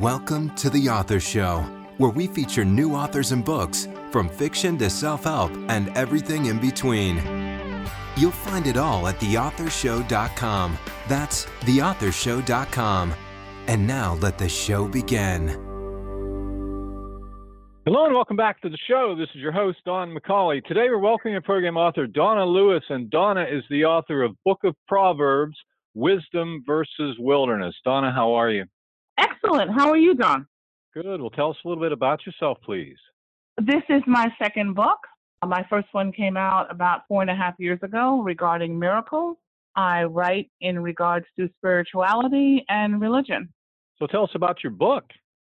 Welcome to The Author Show, where we feature new authors and books, from fiction to self help and everything in between. You'll find it all at theauthorshow.com. That's theauthorshow.com. And now let the show begin. Hello and welcome back to the show. This is your host, Don McCauley. Today we're welcoming a program author Donna Lewis, and Donna is the author of Book of Proverbs Wisdom versus Wilderness. Donna, how are you? Excellent. How are you, Don? Good. Well, tell us a little bit about yourself, please. This is my second book. Uh, my first one came out about four and a half years ago regarding miracles. I write in regards to spirituality and religion. So tell us about your book.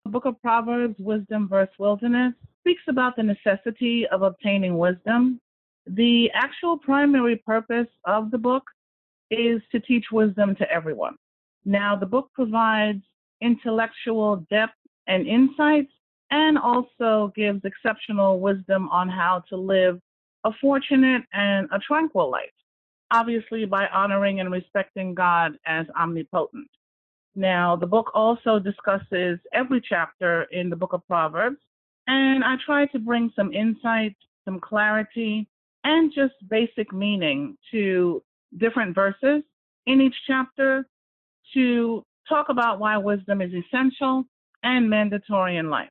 The Book of Proverbs, Wisdom versus Wilderness, speaks about the necessity of obtaining wisdom. The actual primary purpose of the book is to teach wisdom to everyone. Now, the book provides intellectual depth and insights and also gives exceptional wisdom on how to live a fortunate and a tranquil life, obviously by honoring and respecting God as omnipotent. Now, the book also discusses every chapter in the book of Proverbs, and I try to bring some insight, some clarity, and just basic meaning to different verses in each chapter to talk about why wisdom is essential and mandatory in life.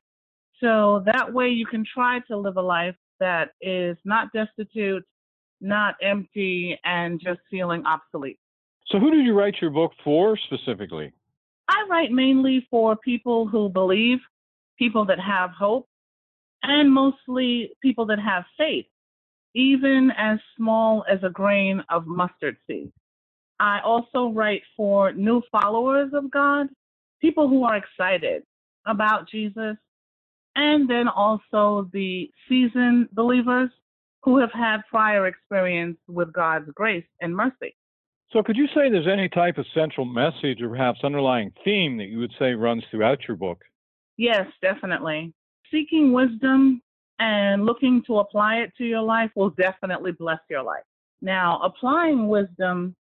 So that way you can try to live a life that is not destitute, not empty, and just feeling obsolete. So, who did you write your book for specifically? I write mainly for people who believe, people that have hope, and mostly people that have faith, even as small as a grain of mustard seed. I also write for new followers of God, people who are excited about Jesus, and then also the seasoned believers who have had prior experience with God's grace and mercy. So, could you say there's any type of central message or perhaps underlying theme that you would say runs throughout your book? Yes, definitely. Seeking wisdom and looking to apply it to your life will definitely bless your life. Now, applying wisdom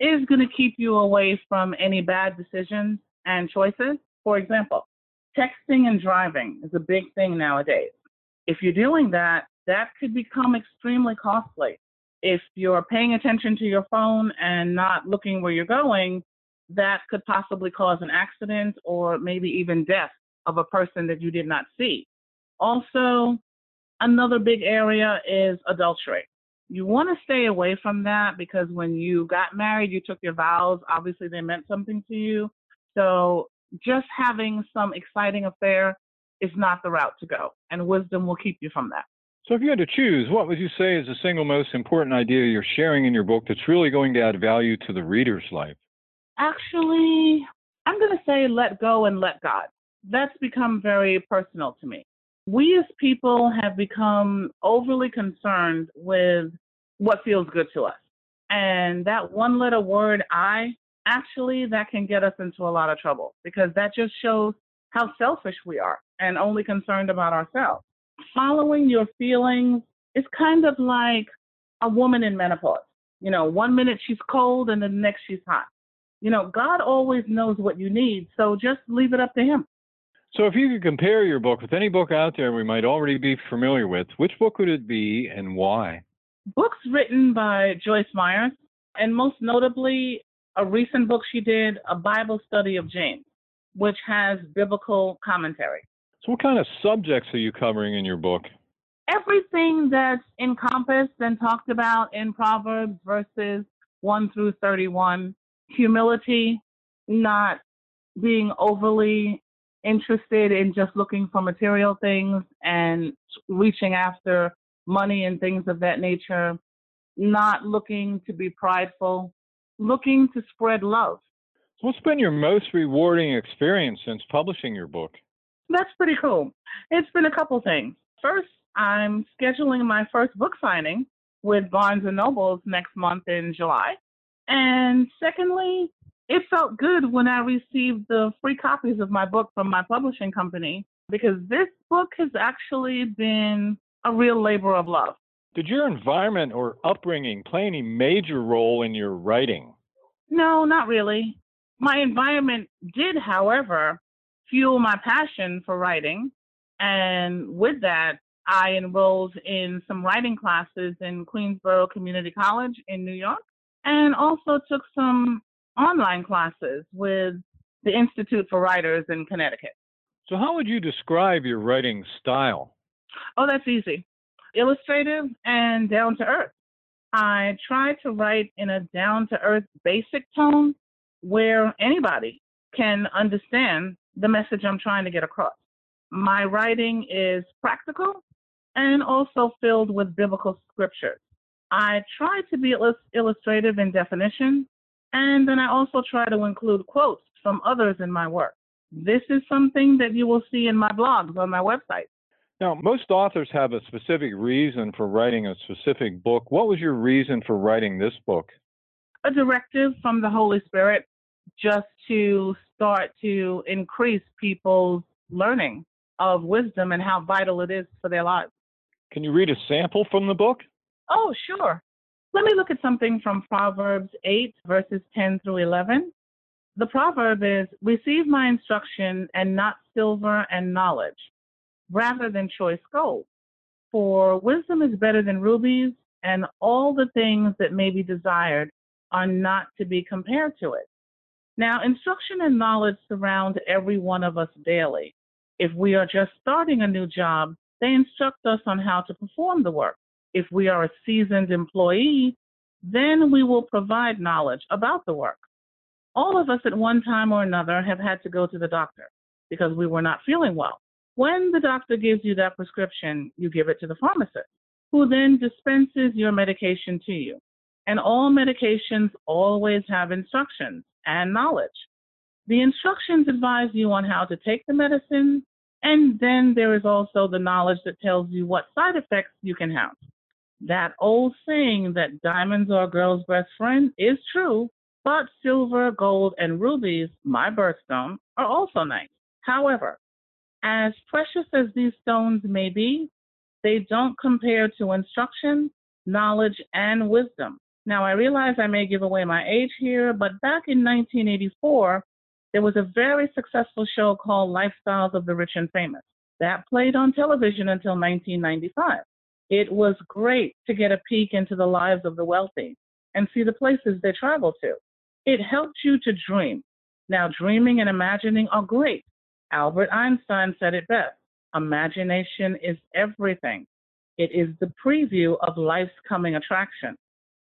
is going to keep you away from any bad decisions and choices. For example, texting and driving is a big thing nowadays. If you're doing that, that could become extremely costly if you're paying attention to your phone and not looking where you're going, that could possibly cause an accident or maybe even death of a person that you did not see. Also, another big area is adultery. You want to stay away from that because when you got married, you took your vows. Obviously, they meant something to you. So, just having some exciting affair is not the route to go, and wisdom will keep you from that. So, if you had to choose, what would you say is the single most important idea you're sharing in your book that's really going to add value to the reader's life? Actually, I'm going to say let go and let God. That's become very personal to me. We as people have become overly concerned with what feels good to us. And that one letter word, I, actually, that can get us into a lot of trouble because that just shows how selfish we are and only concerned about ourselves following your feelings is kind of like a woman in menopause. You know, one minute she's cold and the next she's hot. You know, God always knows what you need, so just leave it up to Him. So, if you could compare your book with any book out there we might already be familiar with, which book would it be and why? Books written by Joyce Meyers, and most notably, a recent book she did, A Bible Study of James, which has biblical commentary. So, what kind of subjects are you covering in your book? Everything that's encompassed and talked about in Proverbs verses 1 through 31 humility, not being overly interested in just looking for material things and reaching after money and things of that nature, not looking to be prideful, looking to spread love. What's been your most rewarding experience since publishing your book? That's pretty cool. It's been a couple things. First, I'm scheduling my first book signing with Barnes and Nobles next month in July. And secondly, it felt good when I received the free copies of my book from my publishing company because this book has actually been a real labor of love. Did your environment or upbringing play any major role in your writing? No, not really. My environment did, however, fuel my passion for writing. And with that, I enrolled in some writing classes in Queensborough Community College in New York and also took some online classes with the Institute for Writers in Connecticut. So, how would you describe your writing style? Oh, that's easy illustrative and down to earth. I try to write in a down to earth, basic tone where anybody can understand the message I'm trying to get across. My writing is practical and also filled with biblical scriptures. I try to be illustrative in definition, and then I also try to include quotes from others in my work. This is something that you will see in my blogs on my website. Now, most authors have a specific reason for writing a specific book. What was your reason for writing this book? A directive from the Holy Spirit just to start to increase people's learning of wisdom and how vital it is for their lives. Can you read a sample from the book? Oh, sure. Let me look at something from Proverbs 8, verses 10 through 11. The proverb is Receive my instruction and not silver and knowledge, rather than choice gold. For wisdom is better than rubies, and all the things that may be desired are not to be compared to it. Now, instruction and knowledge surround every one of us daily. If we are just starting a new job, they instruct us on how to perform the work. If we are a seasoned employee, then we will provide knowledge about the work. All of us at one time or another have had to go to the doctor because we were not feeling well. When the doctor gives you that prescription, you give it to the pharmacist, who then dispenses your medication to you. And all medications always have instructions and knowledge. The instructions advise you on how to take the medicine, and then there is also the knowledge that tells you what side effects you can have. That old saying that diamonds are a girl's best friend is true, but silver, gold, and rubies, my birthstone, are also nice. However, as precious as these stones may be, they don't compare to instruction, knowledge, and wisdom. Now, I realize I may give away my age here, but back in 1984, there was a very successful show called Lifestyles of the Rich and Famous that played on television until 1995. It was great to get a peek into the lives of the wealthy and see the places they travel to. It helped you to dream. Now, dreaming and imagining are great. Albert Einstein said it best imagination is everything, it is the preview of life's coming attraction.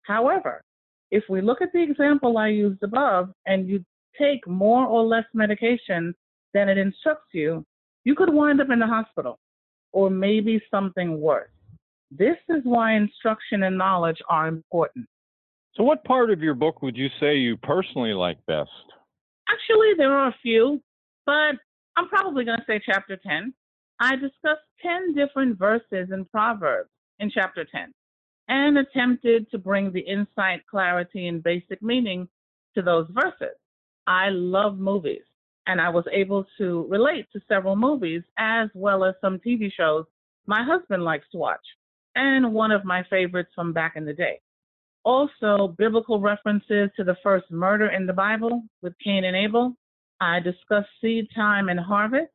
However, if we look at the example I used above and you take more or less medication than it instructs you, you could wind up in the hospital or maybe something worse. This is why instruction and knowledge are important. So, what part of your book would you say you personally like best? Actually, there are a few, but I'm probably going to say chapter 10. I discussed 10 different verses in Proverbs in chapter 10 and attempted to bring the insight, clarity, and basic meaning to those verses. I love movies, and I was able to relate to several movies as well as some TV shows my husband likes to watch, and one of my favorites from back in the day. Also, biblical references to the first murder in the Bible with Cain and Abel. I discuss seed time and harvest.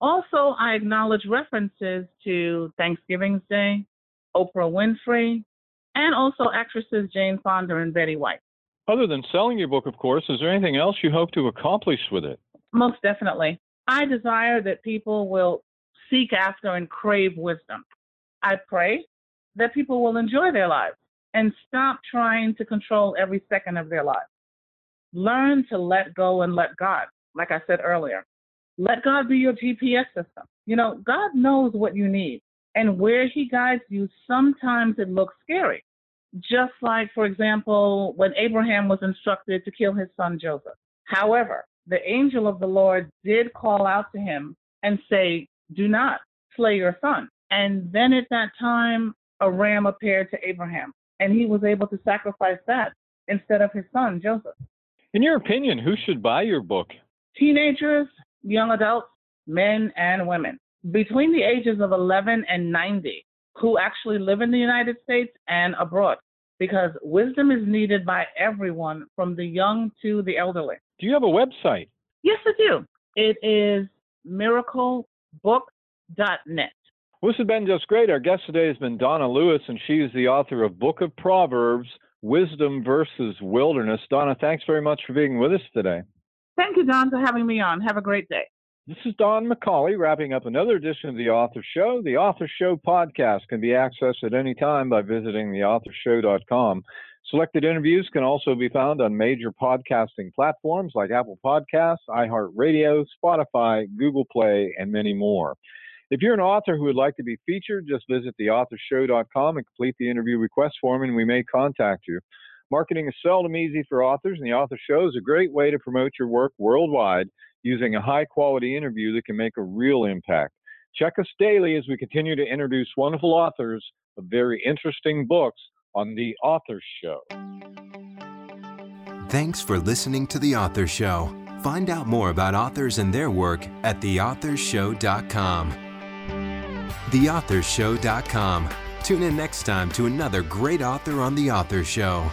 Also, I acknowledge references to Thanksgiving's Day, Oprah Winfrey, and also actresses Jane Fonda and Betty White. Other than selling your book, of course, is there anything else you hope to accomplish with it? Most definitely. I desire that people will seek after and crave wisdom. I pray that people will enjoy their lives and stop trying to control every second of their lives. Learn to let go and let God, like I said earlier. Let God be your GPS system. You know, God knows what you need and where he guides you, sometimes it looks scary. Just like, for example, when Abraham was instructed to kill his son Joseph. However, the angel of the Lord did call out to him and say, Do not slay your son. And then at that time, a ram appeared to Abraham, and he was able to sacrifice that instead of his son Joseph. In your opinion, who should buy your book? Teenagers, young adults, men, and women between the ages of 11 and 90 who actually live in the United States and abroad because wisdom is needed by everyone from the young to the elderly. Do you have a website? Yes, I do. It is miraclebook.net. Well, this has been just great. Our guest today has been Donna Lewis, and she is the author of Book of Proverbs Wisdom versus Wilderness. Donna, thanks very much for being with us today. Thank you, Don, for having me on. Have a great day. This is Don McCauley wrapping up another edition of The Author Show. The Author Show podcast can be accessed at any time by visiting theauthorshow.com. Selected interviews can also be found on major podcasting platforms like Apple Podcasts, iHeartRadio, Spotify, Google Play, and many more. If you're an author who would like to be featured, just visit theauthorshow.com and complete the interview request form, and we may contact you. Marketing is seldom easy for authors, and the Author Show is a great way to promote your work worldwide using a high quality interview that can make a real impact. Check us daily as we continue to introduce wonderful authors of very interesting books on The Author Show. Thanks for listening to The Author Show. Find out more about authors and their work at theauthorshow.com. Theauthorshow.com. Tune in next time to another great author on The Author Show.